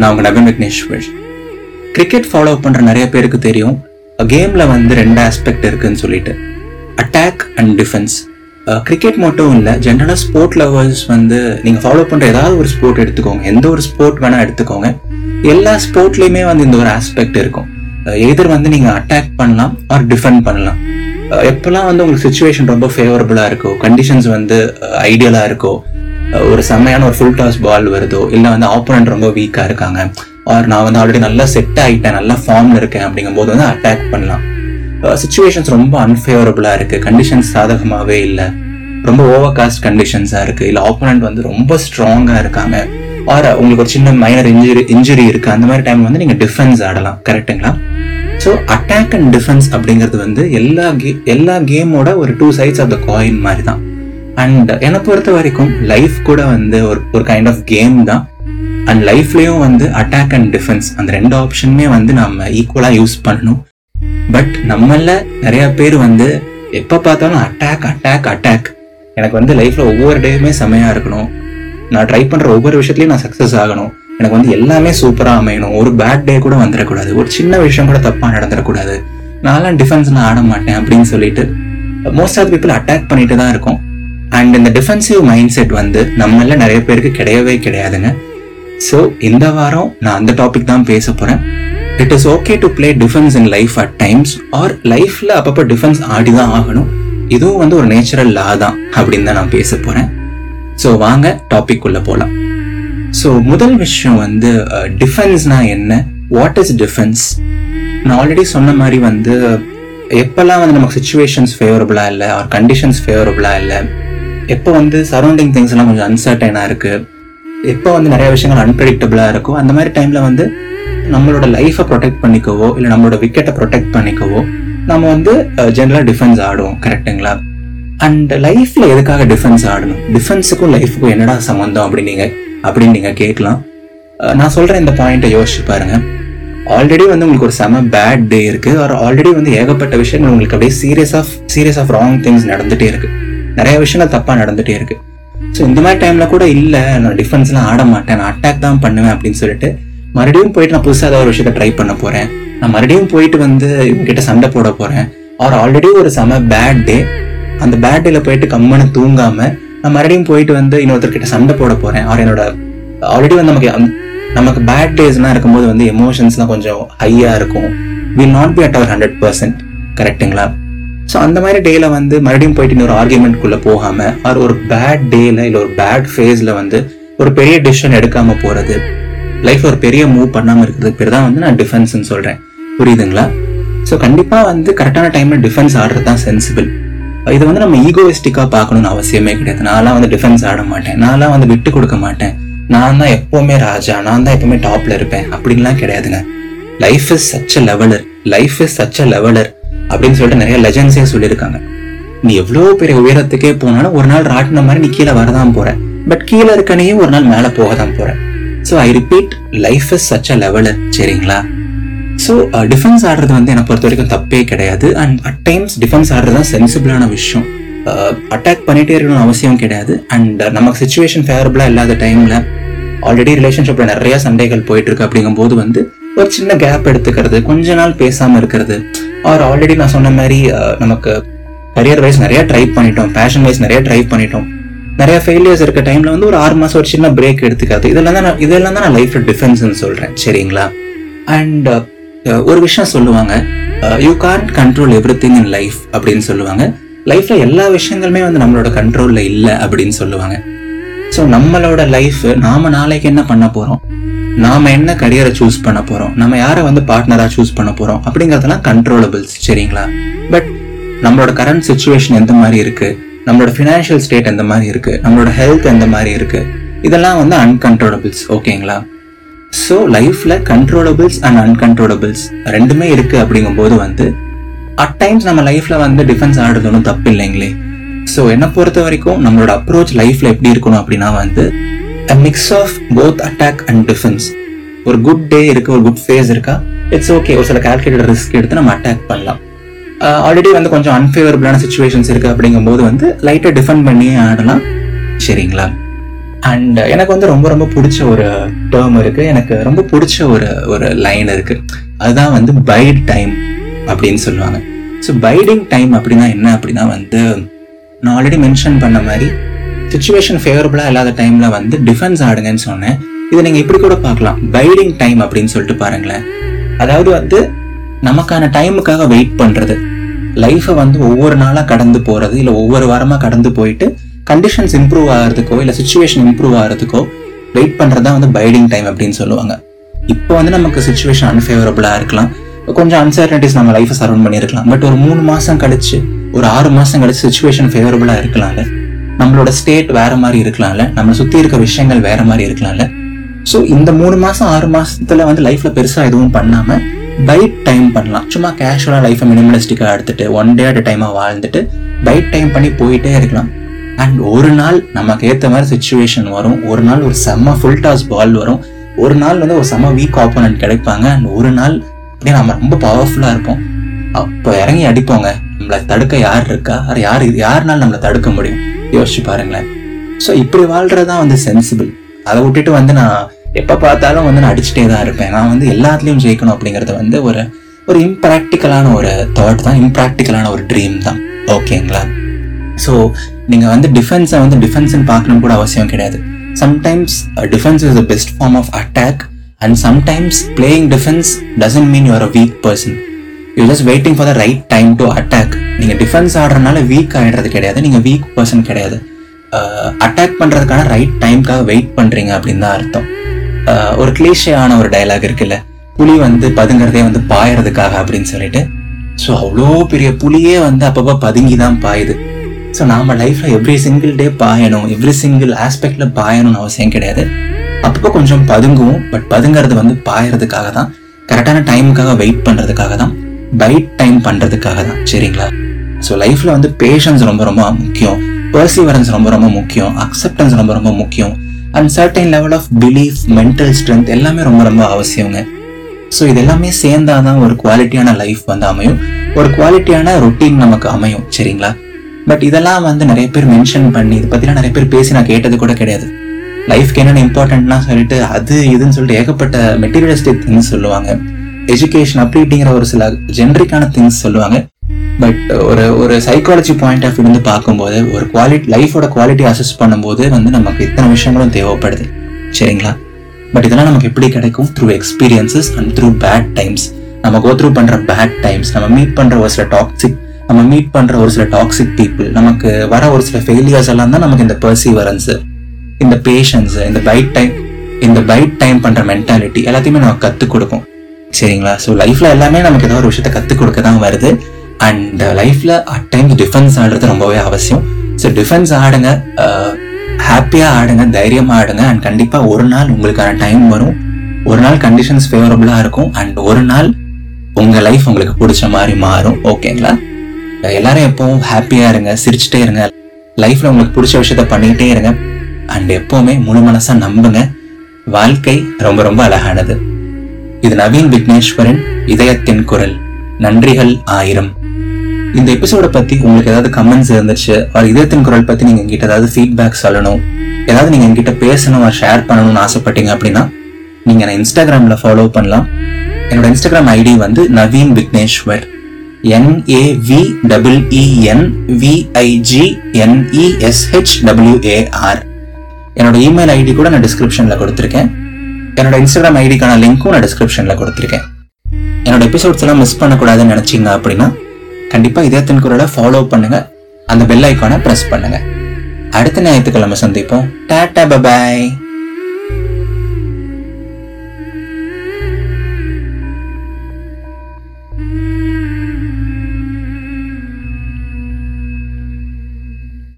நான் உங்கள் Naveen Vigneshwar cricket follow பண்ணுற நிறைய பேருக்கு தெரியும். கேமில் வந்து ரெண்டு ஆஸ்பெக்ட் இருக்குன்னு சொல்லிட்டு. அட்டாக் அண்ட் டிஃபென்ஸ் கிரிக்கெட் மட்டும் இல்லை ஜென்ரலாக ஸ்போர்ட் லவர்ஸ் வந்து நீங்கள் ஃபாலோ பண்ணுற ஏதாவது ஒரு ஸ்போர்ட் எடுத்துக்கோங்க. எந்த ஒரு ஸ்போர்ட் வேணால் எடுத்துக்கோங்க. எல்லா ஸ்போர்ட்லேயுமே வந்து இந்த ஒரு ஆஸ்பெக்ட் இருக்கும். எதிர் வந்து நீங்கள் அட்டாக் பண்ணலாம் ஆர் டிஃபெண்ட் பண்ணலாம். எப்போல்லாம் எப்பெல்லாம் வந்து உங்களுக்கு சுச்சுவேஷன் ரொம்ப ஃபேவரபுளாக இருக்கோ கண்டிஷன்ஸ் வந்து ஐடியலாக இருக்கோ ஒரு செம்மையான ஒரு ஃபுல் டாஸ் பால் வருதோ இல்லை வந்து ஆப்போனண்ட் ரொம்ப வீக்காக இருக்காங்க ஆர் நான் வந்து ஆல்ரெடி நல்லா செட் ஆகிட்டேன் நல்லா ஃபார்மில் இருக்கேன் அப்படிங்கும்போது வந்து அட்டாக் பண்ணலாம். சுச்சுவேஷன்ஸ் ரொம்ப அன்ஃபேவரபுளாக இருக்குது கண்டிஷன்ஸ் சாதகமாகவே இல்லை. ரொம்ப ஓவர் காஸ்ட் கண்டிஷன்ஸாக இருக்குது இல்லை ஆப்போனண்ட் வந்து ரொம்ப ஸ்ட்ராங்காக இருக்காங்க. ஆர் உங்களுக்கு ஒரு சின்ன மைனர் இன்ஜுரி இன்ஜுரி இருக்குது அந்த மாதிரி டைம் வந்து நீங்கள் டிஃபென்ஸ் ஆடலாம். கரெக்டுங்களா ஸோ அட்டாக் அண்ட் டிஃபென்ஸ் அப்படிங்கிறது வந்து எல்லா கே எல்லா கேமோட ஒரு two sides of the coin மாதிரி தான் அண்ட் என்னை பொறுத்த வரைக்கும் லைஃப் கூட வந்து ஒரு ஒரு கைண்ட் ஆஃப் கேம் தான். அண்ட் லைஃப்லேயும் வந்து அட்டாக் அண்ட் டிஃபென்ஸ் அந்த ரெண்டு ஆப்ஷனுமே வந்து நம்ம ஈக்குவலாக யூஸ் பண்ணணும். பட் நம்மள நிறைய பேர் வந்து எப்போ பார்த்தாலும் அட்டாக் அட்டாக் அட்டாக் எனக்கு வந்து லைஃப்பில் ஒவ்வொரு டேயுமே செமையாக இருக்கணும். நான் ட்ரை பண்ணுற ஒவ்வொரு விஷயத்துலையும் நான் சக்ஸஸ் ஆகணும். எனக்கு வந்து எல்லாமே சூப்பராக அமையணும். ஒரு பேட் டே கூட வந்துடக்கூடாது. ஒரு சின்ன விஷயம் கூட தப்பாக நடந்துடக்கூடாது. நான்லாம் நான் ஆட மாட்டேன் அப்படின்னு சொல்லிட்டு மோஸ்ட் ஆஃப் பீப்புள் அட்டாக் பண்ணிட்டு தான் இருக்கும். அண்ட் இந்த டிஃபென்சிவ் மைண்ட் செட் வந்து நம்மள நிறைய பேருக்கு கிடையவே கிடையாதுங்க. ஸோ இந்த வாரம் நான் அந்த டாபிக் தான் பேச போறேன். It is okay to play defence in life at times or லைஃப்ல அப்பப்போ டிஃபென்ஸ் ஆடி தான் ஆகணும். இதுவும் வந்து ஒரு நேச்சுரல் லா தான் அப்படின்னு தான் நான் பேச போறேன். ஸோ வாங்க டாபிக் உள்ள போகலாம் ஸோ முதல் விஷயம் வந்து டிஃபென்ஸ்னா என்ன? வாட் இஸ் டிஃபென்ஸ் நான் ஆல்ரெடி சொன்ன மாதிரி வந்து எப்போல்லாம் வந்து நமக்கு சுச்சுவேஷன்ஸ் ஃபேவரபுளாக இல்லை ஆர் கண்டிஷன்ஸ் ஃபேவரபுளாக இல்லை எப்போ வந்து சரௌண்டிங் திங்ஸ் எல்லாம் கொஞ்சம் அன்சர்டைனாக இருக்குது எப்போ வந்து நிறைய விஷயங்கள் அன்பிரடிக்டபிளாக இருக்கோ அந்த மாதிரி டைமில் வந்து நம்மளோட லைஃப்பை ப்ரொடெக்ட் பண்ணிக்கவோ இல்லை நம்மளோட விக்கெட்டை ப்ரொடெக்ட் பண்ணிக்கவோ நம்ம வந்து ஜென்ரலாக டிஃபென்ஸ் ஆடுவோம் கரெக்டுங்களா அண்ட் லைஃப்பில் எதுக்காக டிஃபென்ஸ் ஆடணும்? டிஃபென்ஸுக்கும் லைஃபுக்கும் என்னடா சம்மந்தம் அப்படின்னு நீங்கள் அப்படின்னு நீங்கள் கேட்கலாம். நான் சொல்கிற இந்த பாயிண்ட்டை யோசிச்சு பாருங்கள் ஆல்ரெடி வந்து உங்களுக்கு ஒரு செம பேட் டே இருக்குது ஆர் ஆல்ரெடி வந்து ஏகப்பட்ட விஷயங்கள் உங்களுக்கு அப்படியே series of series of wrong things நடந்துகிட்டே இருக்குது நிறைய விஷயங்கள் தப்பாக நடந்துகிட்டே இருக்கு. ஸோ இந்த மாதிரி டைமில் கூட இல்லை நான் டிஃபென்ஸ்லாம் ஆட மாட்டேன். நான் அட்டாக் தான் பண்ணுவேன் அப்படின்னு சொல்லிட்டு மறுபடியும் போயிட்டு நான் புதுசாக ஏதாவது ஒரு விஷயத்த ட்ரை பண்ண போகிறேன் நான் மறுபடியும் போயிட்டு வந்து இவங்ககிட்ட சண்டை போட போகிறேன் ஆர் ஆல்ரெடி ஒரு செம பேட் டே அந்த பேட் டேல போயிட்டு கம்மனு தூங்காமல் நான் மறுபடியும் போயிட்டு வந்து இன்னொருத்தர்கிட்ட சண்டை போட போகிறேன் ஆர் என்னோட ஆல்ரெடி வந்து நமக்கு நமக்கு பேட் டேஸ்லாம் இருக்கும்போது வந்து எமோஷன்ஸ்லாம் கொஞ்சம் ஹையாக இருக்கும். Will not be at our hundred percent கரெக்டுங்களா ஸோ அந்த மாதிரி டேல வந்து மறுபடியும் போயிட்டு இன்னொரு ஆர்குமெண்ட்குள்ளே போகாம ஆர் ஒரு பேட் டேல இல்லை ஒரு பேட் ஃபேஸில் வந்து ஒரு பெரிய டிசிஷன் எடுக்காம போகிறது லைஃப் ஒரு பெரிய மூவ் பண்ணாமல் இருக்கிறது பேர் தான் வந்து நான் டிஃபென்ஸ்னு சொல்கிறேன் புரியுதுங்களா? ஸோ கண்டிப்பாக வந்து கரெக்டான டைமில் டிஃபென்ஸ் ஆடுறது தான் சென்சிபிள் இது வந்து நம்ம ஈகோயிஸ்டிக்காக பார்க்கணும்னு அவசியமே கிடையாது. நான்லாம் வந்து டிஃபென்ஸ் ஆட மாட்டேன். நான்லாம் வந்து விட்டு கொடுக்க மாட்டேன். நான் தான் எப்போவுமே ராஜா. நான் தான் எப்போவுமே டாப்பில் இருப்பேன். அப்படின்லாம் கிடையாதுங்க. Life is such a leveller life is such a leveller அப்படின்னு சொல்லிட்டு நிறைய லெஜன்ஸே சொல்லியிருக்காங்க. நீ எவ்வளோ பெரிய உயரத்துக்கே போனாலும் ஒரு நாள் ராட்டின மாதிரி நீ கீழே வரதான் போற. பட் கீழே இருக்கனையும் ஒரு நாள் மேலே போக தான் போற. So I repeat life is such a leveller சரிங்களா? ஸோ டிஃபென்ஸ் uh, ஆடுறது வந்து என்னை பொறுத்த வரைக்கும் தப்பே கிடையாது. அண்ட் அட் டைம்ஸ் டிஃபென்ஸ் ஆடுறது தான் சென்சிபிளான விஷயம். Uh, அட்டாக் பண்ணிட்டே இருக்கணும்னு அவசியம் கிடையாது. அண்ட் uh, நமக்கு சுச்சுவேஷன் ஃபேவரபுளாக இல்லாத டைமில் ஆல்ரெடி ரிலேஷன்ஷிப்பில் நிறையா சண்டைகள் போயிட்டு இருக்கு அப்படிங்கும்போது வந்து ஒரு சின்ன கேப் எடுத்துக்கிறது கொஞ்ச நாள் பேசாமல் இருக்கிறது ஆர் ஆல்ரெடி நான் சொன்ன மாதிரி நமக்கு கரியர் வைஸ் நிறைய ட்ரை பண்ணிட்டோம் பேஷன் வைஸ் நிறைய ட்ரை பண்ணிட்டோம். நிறைய ஃபெயிலியர்ஸ் இருக்க டைம்ல வந்து ஒரு ஆறு மாசம் ஒரு சின்ன பிரேக் எடுத்துக்காது. இதெல்லாம் தான் நான் இதெல்லாம் தான் நான் லைஃப்பில் டிஃபென்ஸ்னு சொல்றேன் சரிங்களா? அண்ட் ஒரு விஷயம் சொல்லுவாங்க you can't control everything in life அப்படின்னு சொல்லுவாங்க. லைஃப்ல எல்லா விஷயங்களுமே வந்து நம்மளோட கண்ட்ரோல்ல இல்லை அப்படின்னு சொல்லுவாங்க. ஸோ நம்மளோட லைஃப் நாம நாளைக்கு என்ன பண்ண போறோம்? நாம என்ன கரியரை சூஸ் பண்ண போறோம்? நம்ம யாரை வந்து பார்ட்னரா சூஸ் பண்ண போறோம்? அப்படிங்கறதெல்லாம் கண்ட்ரோலபிள்ஸ் சரிங்களா? பட் நம்மளோட கரண்ட் சுச்சுவேஷன் எந்த மாதிரி இருக்கு? நம்மளோட ஃபினான்ஷியல் ஸ்டேட் எந்த மாதிரி இருக்கு? நம்மளோட ஹெல்த் எந்த மாதிரி இருக்கு? இதெல்லாம் வந்து அன்கண்ட்ரோலபிள்ஸ் ஓகேங்களா? ஸோ லைஃப்ல கண்ட்ரோலபிள்ஸ் அண்ட் அன்கண்ட்ரோலபிள்ஸ் ரெண்டுமே இருக்கு அப்படிங்கும்போது வந்து அட் டைம்ஸ் நம்ம லைஃப்ல வந்து டிஃபென்ஸ் ஆடுறது ஒன்றும் தப்பு இல்லைங்களே. ஸோ என்னை பொறுத்த வரைக்கும் நம்மளோட அப்ரோச் லைஃப்ல எப்படி இருக்கணும் அப்படின்னா வந்து a mix of both attack and defence ஒரு குட் டே இருக்கு ஒரு குட் ஃபேஸ் இருக்கா? இட்ஸ் ஓகே ஒரு சில கால்குலேட்டட் ரிஸ்க் எடுத்து நம்ம அட்டாக் பண்ணலாம். ஆல்ரெடி வந்து கொஞ்சம் அன்ஃபேவரபிளான சுச்சுவேஷன்ஸ் இருக்கு அப்படிங்கும்போது வந்து லைட்டை டிஃபெண்ட் பண்ணியே ஆடலாம். சரிங்களா? அண்ட் எனக்கு வந்து ரொம்ப ரொம்ப பிடிச்ச ஒரு டேர்ம் இருக்கு. எனக்கு ரொம்ப பிடிச்ச ஒரு ஒரு லைன் இருக்கு. அதுதான் வந்து பைட் டைம் அப்படின்னு சொல்லுவாங்க. ஸோ பைடிங் டைம் அப்படின்னா என்ன அப்படின்னா வந்து நான் ஆல்ரெடி மென்ஷன் பண்ண மாதிரி சுச்சுவேஷன் ஃபேவரபுளாக இல்லாத டைமில் வந்து டிஃபென்ஸ் ஆடுங்கன்னு சொன்னேன். இதை நீங்கள் இப்படி கூட பார்க்கலாம். பைடிங் டைம் அப்படின்னு சொல்லிட்டு பாருங்களேன். அதாவது வந்து நமக்கான டைமுக்காக வெயிட் பண்ணுறது லைஃப்பை வந்து ஒவ்வொரு நாளாக கடந்து போகிறது இல்லை ஒவ்வொரு வாரமாக கடந்து போயிட்டு கண்டிஷன்ஸ் இம்ப்ரூவ் ஆகிறதுக்கோ இல்லை சுச்சுவேஷன் இம்ப்ரூவ் ஆகிறதுக்கோ வெயிட் பண்ணுறது தான் வந்து பைடிங் டைம் அப்படின்னு சொல்லுவாங்க. இப்போ வந்து நமக்கு சுச்சுவேஷன் அன்ஃபேவரபுளாக இருக்கலாம். கொஞ்சம் அன்சர்டனிட்டிஸ் நம்ம லைஃப்பை சரௌண்ட் பண்ணியிருக்கலாம். பட் ஒரு மூணு மாதம் கழிச்சு ஒரு ஆறு மாதம் கழிச்சு சுச்சுவேஷன் ஃபேவரபுளாக இருக்கலாம்ல. நம்மளோட ஸ்டேட் வேற மாதிரி இருக்கலாம்ல. நம்ம சுற்றி இருக்க விஷயங்கள் வேற மாதிரி இருக்கலாம்ல. ஸோ இந்த மூணு மாதம் ஆறு மாசத்துல வந்து லைஃப்ல பெருசாக எதுவும் பண்ணாம பைட் டைம் பண்ணலாம். சும்மா கேஷுவலாக லைஃப்பை மினிமலிஸ்டிக்காக எடுத்துட்டு ஒன் டே அட் டைமாக வாழ்ந்துட்டு பைட் டைம் பண்ணி போயிட்டே இருக்கலாம். அண்ட் ஒரு நாள் நமக்கு ஏற்ற மாதிரி சுச்சுவேஷன் வரும். ஒரு நாள் ஒரு செம்ம ஃபுல் டாஸ் பால் வரும். ஒரு நாள் வந்து ஒரு செம்ம வீக் ஆப்போனன்ட் கிடைப்பாங்க. அண்ட் ஒரு நாள் அப்படியே நம்ம ரொம்ப பவர்ஃபுல்லாக இருப்போம். அப்போ இறங்கி அடிப்போங்க. நம்மளை தடுக்க யார் இருக்கா? யார் யாருனால நம்மளை தடுக்க முடியும்? யோசிச்சு பாருங்களேன். ஸோ இப்படி வாழ்றதுதான் வந்து சென்சிபிள் அதை விட்டுட்டு வந்து நான் எப்போ பார்த்தாலும் வந்து நான் அடிச்சுட்டே தான் இருப்பேன். நான் வந்து எல்லாத்துலேயும் ஜெயிக்கணும் அப்படிங்கிறது வந்து ஒரு ஒரு இம்ப்ராக்டிக்கலான ஒரு தாட் தான் இம்ப்ராக்டிக்கலான ஒரு ட்ரீம் தான். ஓகேங்களா ஸோ நீங்கள் வந்து டிஃபென்ஸை வந்து டிஃபென்ஸ்னு பார்க்கணும் கூட அவசியம் கிடையாது. Sometimes defence is the best form of attack and sometimes playing defence doesn't mean you're a weak person you just waiting for the right time to attack நீங்கள் டிஃபென்ஸ் ஆடுறதுனால வீக் ஆகிடுறது கிடையாது. நீங்கள் வீக் பர்சன் கிடையாது. Uh, attack பண்ணுறதுக்கான right டைம்க்காக wait பண்ணுறீங்க அப்படின்னு தான் அர்த்தம். Uh, ஒரு கிளீஷியான ஒரு டயலாக் இருக்குல்ல. புலி வந்து பதுங்கிறதே வந்து பாயறதுக்காக அப்படின்னு சொல்லிட்டு. ஸோ அவ்வளோ பெரிய புலியே வந்து அப்பப்போ பதுங்கி தான் பாயுது. ஸோ நாம் லைஃப்பில் எவ்ரி சிங்கிள் டே பாயணும். எவ்ரி சிங்கிள் ஆஸ்பெக்டில் பாயணும்னு அவசியம் கிடையாது. அப்பப்போ கொஞ்சம் பதுங்குவோம். பட் பதுங்கிறது வந்து பாயறதுக்காக தான் கரெக்டான டைமுக்காக வெயிட் பண்ணுறதுக்காக தான் பைட் டைம் பண்ணுறதுக்காக தான் சரிங்களா? ஸோ லைஃப்பில் வந்து பேஷன்ஸ் ரொம்ப ரொம்ப முக்கியம். பர்சிவரன்ஸ் ரொம்ப ரொம்ப முக்கியம். அக்செப்டன்ஸ் ரொம்ப ரொம்ப முக்கியம். And certain level of belief mental strength எல்லாமே ரொம்ப ரொம்ப அவசியங்க. ஸோ இது எல்லாமே சேர்ந்தாதான் ஒரு குவாலிட்டியான லைஃப் வந்து அமையும். ஒரு குவாலிட்டியான ரொட்டீன் நமக்கு அமையும் சரிங்களா? பட் இதெல்லாம் வந்து நிறைய பேர் மென்ஷன் பண்ணி இதை பற்றிலாம் நிறைய பேர் பேசி நான் கேட்டது கூட கிடையாது. லைஃப்க்கு என்னென்ன இம்பார்ட்டன்ட்னா சொல்லிட்டு அது இதுன்னு சொல்லிட்டு ஏகப்பட்ட மெட்டீரியலிஸ்டிக் திங்ஸ் சொல்லுவாங்க. எஜுகேஷன் அப்படிங்கிற ஒரு சில ஜென்ரிக்கான திங்ஸ் சொல்லுவாங்க. பட் ஒரு ஒரு சைக்காலஜி பாயிண்ட் ஆஃப் இருந்து பார்க்கும்போது ஒரு குவாலிட்டி லைஃபோட குவாலிட்டி அசஸ் பண்ணும்போது வந்து நமக்கு இத்தனை விஷயங்களும் தேவைப்படுது. சரிங்களா? பட் இதெல்லாம் நமக்கு எப்படி கிடைக்கும்? Through experiences and through bad times நம்ம கோ த்ரூ பண்ணுற பேட் டைம்ஸ் நம்ம மீட் பண்ணுற ஒரு சில டாக்ஸிக் நம்ம மீட் பண்ணுற ஒரு சில டாக்ஸிக் பீப்புள் நமக்கு வர ஒரு சில ஃபெயிலியர்ஸ் எல்லாம் தான் நமக்கு இந்த பர்சீவரன்ஸ் இந்த பேஷன்ஸ் இந்த பைட் டைம் இந்த பைட் டைம் பண்ணுற மென்டாலிட்டி எல்லாத்தையுமே நமக்கு கற்றுக் கொடுக்கும். சரிங்களா? ஸோ லைஃப்பில் எல்லாமே நமக்கு ஏதோ ஒரு விஷயத்த கற்றுக் கொடுக்க தான் வருது அண்ட் லைஃப்பில் அட் டைம்ஸ் டிஃபென்ஸ் ஆடுறது ரொம்பவே அவசியம். ஸோ டிஃபென்ஸ் ஆடுங்க uh, ஹாப்பியாக ஆடுங்க தைரியமாக ஆடுங்க அண்ட் கண்டிப்பாக ஒரு நாள் உங்களுக்கான டைம் வரும். ஒரு நாள் கண்டிஷன்ஸ் ஃபேவரபுளாக இருக்கும். அண்ட் ஒரு நாள் உங்கள் லைஃப் உங்களுக்கு பிடிச்ச மாதிரி மாறும். ஓகேங்களா எல்லாரும் எப்பவும் ஹாப்பியாக இருங்க சிரிச்சுட்டே இருங்க. லைஃப்பில் உங்களுக்கு பிடிச்ச விஷயத்த பண்ணிக்கிட்டே இருங்க. அண்ட் எப்போவுமே முழு மனசாக நம்புங்க. வாழ்க்கை ரொம்ப ரொம்ப அழகானது. இது நவீன் விக்னேஸ்வரன் இதயத்தின் குரல். நன்றிகள் ஆயிரம். இந்த எபிசோட பத்தி உங்களுக்கு ஏதாவது கமெண்ட்ஸ் இருந்துச்சு ஒரு இதயத்தின் குரல் பத்தி நீங்க எங்கிட்ட ஏதாவது ஃபீட்பேக் சொல்லணும் ஏதாவது நீங்க என்கிட்ட பேசணும் ஷேர் பண்ணணும்னு ஆசைப்பட்டீங்க அப்படின்னா நீங்க நான் இன்ஸ்டாகிராம்ல ஃபாலோ பண்ணலாம். என்னோட இன்ஸ்டாகிராம் ஐடி வந்து Naveen Vigneshwar. N A V double V I G N E S H W A R என்னோட இமெயில் ஐடி கூட நான் டிஸ்கிரிப்ஷன்ல கொடுத்துருக்கேன். என்னோட இன்ஸ்டாகிராம் ஐடிக்கான லிங்க்கும் நான் டிஸ்கிரிப்ஷனில் கொடுத்துருக்கேன். என்னோட எபிசோட்ஸ் எல்லாம் மிஸ் பண்ணக்கூடாதுன்னு நினச்சிங்க அப்படின்னா கண்டிப்பாக இதே குரலை ஃபாலோ பண்ணுங்கள் அந்த பெல் ஐக்கானை ப்ரெஸ் பண்ணுங்கள் அடுத்த ஞாயிற்றுக்கிழமை சந்திப்போம். Tata bye bye